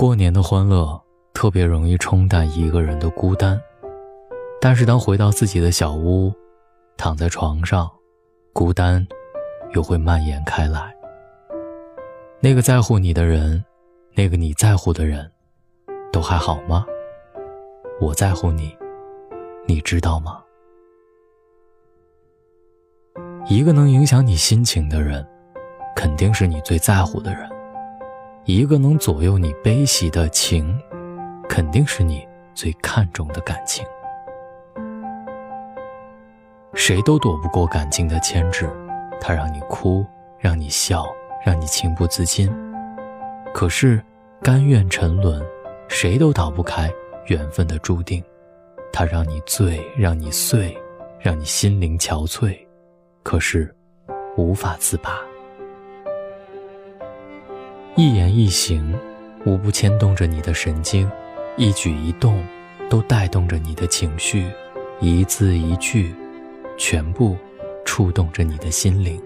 过年的欢乐特别容易冲淡一个人的孤单，但是当回到自己的小屋，躺在床上，孤单又会蔓延开来。那个在乎你的人，那个你在乎的人，都还好吗？我在乎你，你知道吗？一个能影响你心情的人，肯定是你最在乎的人；一个能左右你悲喜的情，肯定是你最看重的感情。谁都躲不过感情的牵制，它让你哭，让你笑，让你情不自禁。可是，甘愿沉沦，谁都逃不开缘分的注定。它让你醉，让你碎，让你心灵憔悴。可是，无法自拔。一言一行，无不牵动着你的神经；一举一动，都带动着你的情绪；一字一句，全部触动着你的心灵。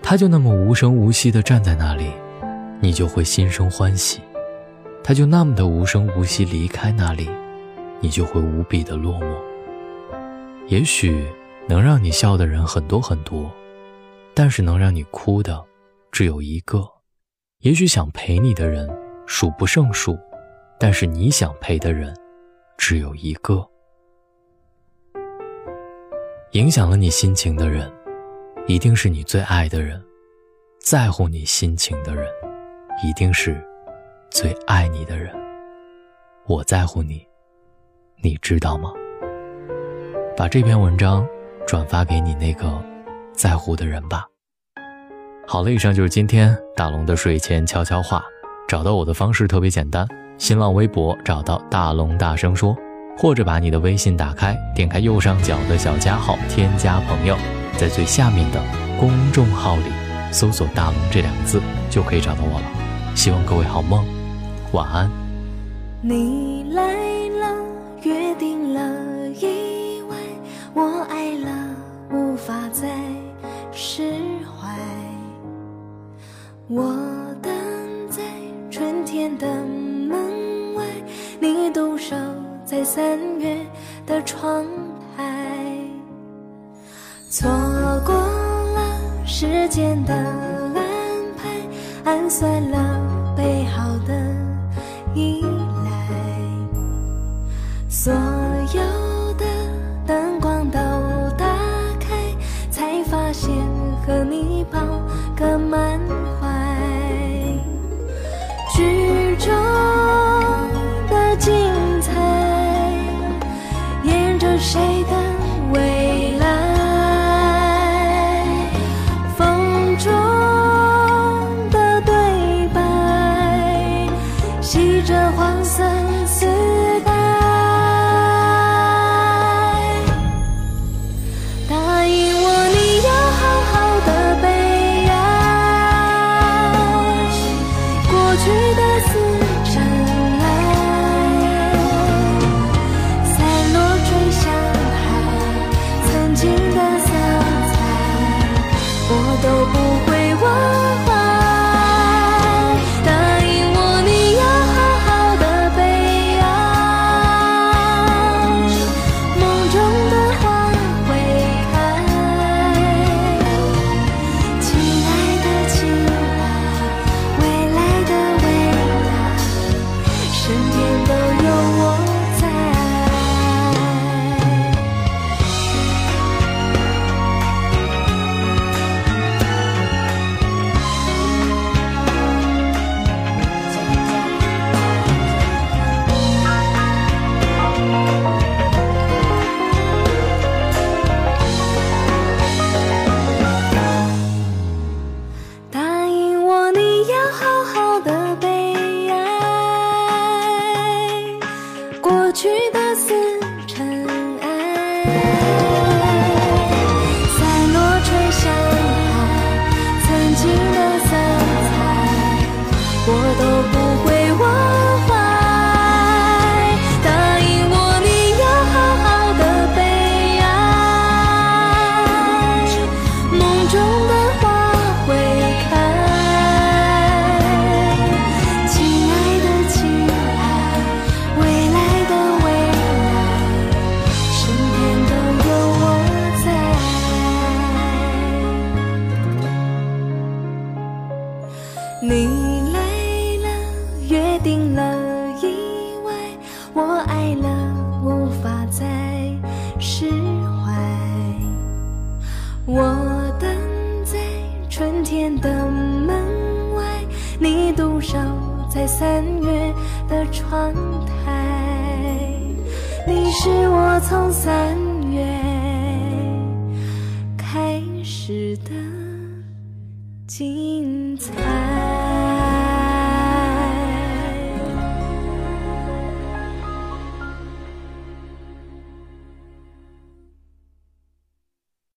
他就那么无声无息地站在那里，你就会心生欢喜；他就那么的无声无息离开那里，你就会无比的落寞。也许。能让你笑的人很多很多，但是能让你哭的只有一个。也许想陪你的人数不胜数，但是你想陪的人只有一个。影响了你心情的人，一定是你最爱的人；在乎你心情的人，一定是最爱你的人。我在乎你，你知道吗？把这篇文章。转发给你那个在乎的人吧。好了，以上就是今天大龙的睡前悄悄话。找到我的方式特别简单，新浪微博找到大龙大声说，或者把你的微信打开，点开右上角的小加号，添加朋友，在最下面的公众号里搜索“大龙”这两个字，就可以找到我了。希望各位好梦，晚安。你来在三月的窗台，错过了时间的安排，暗算了备好的依赖，所有的灯光都打开，才发现。和你抱个满谁的你来了，约定了意外，我爱了，无法再释怀。我等在春天的门外，你独守在三月的窗台。你是我从三月开始的精彩。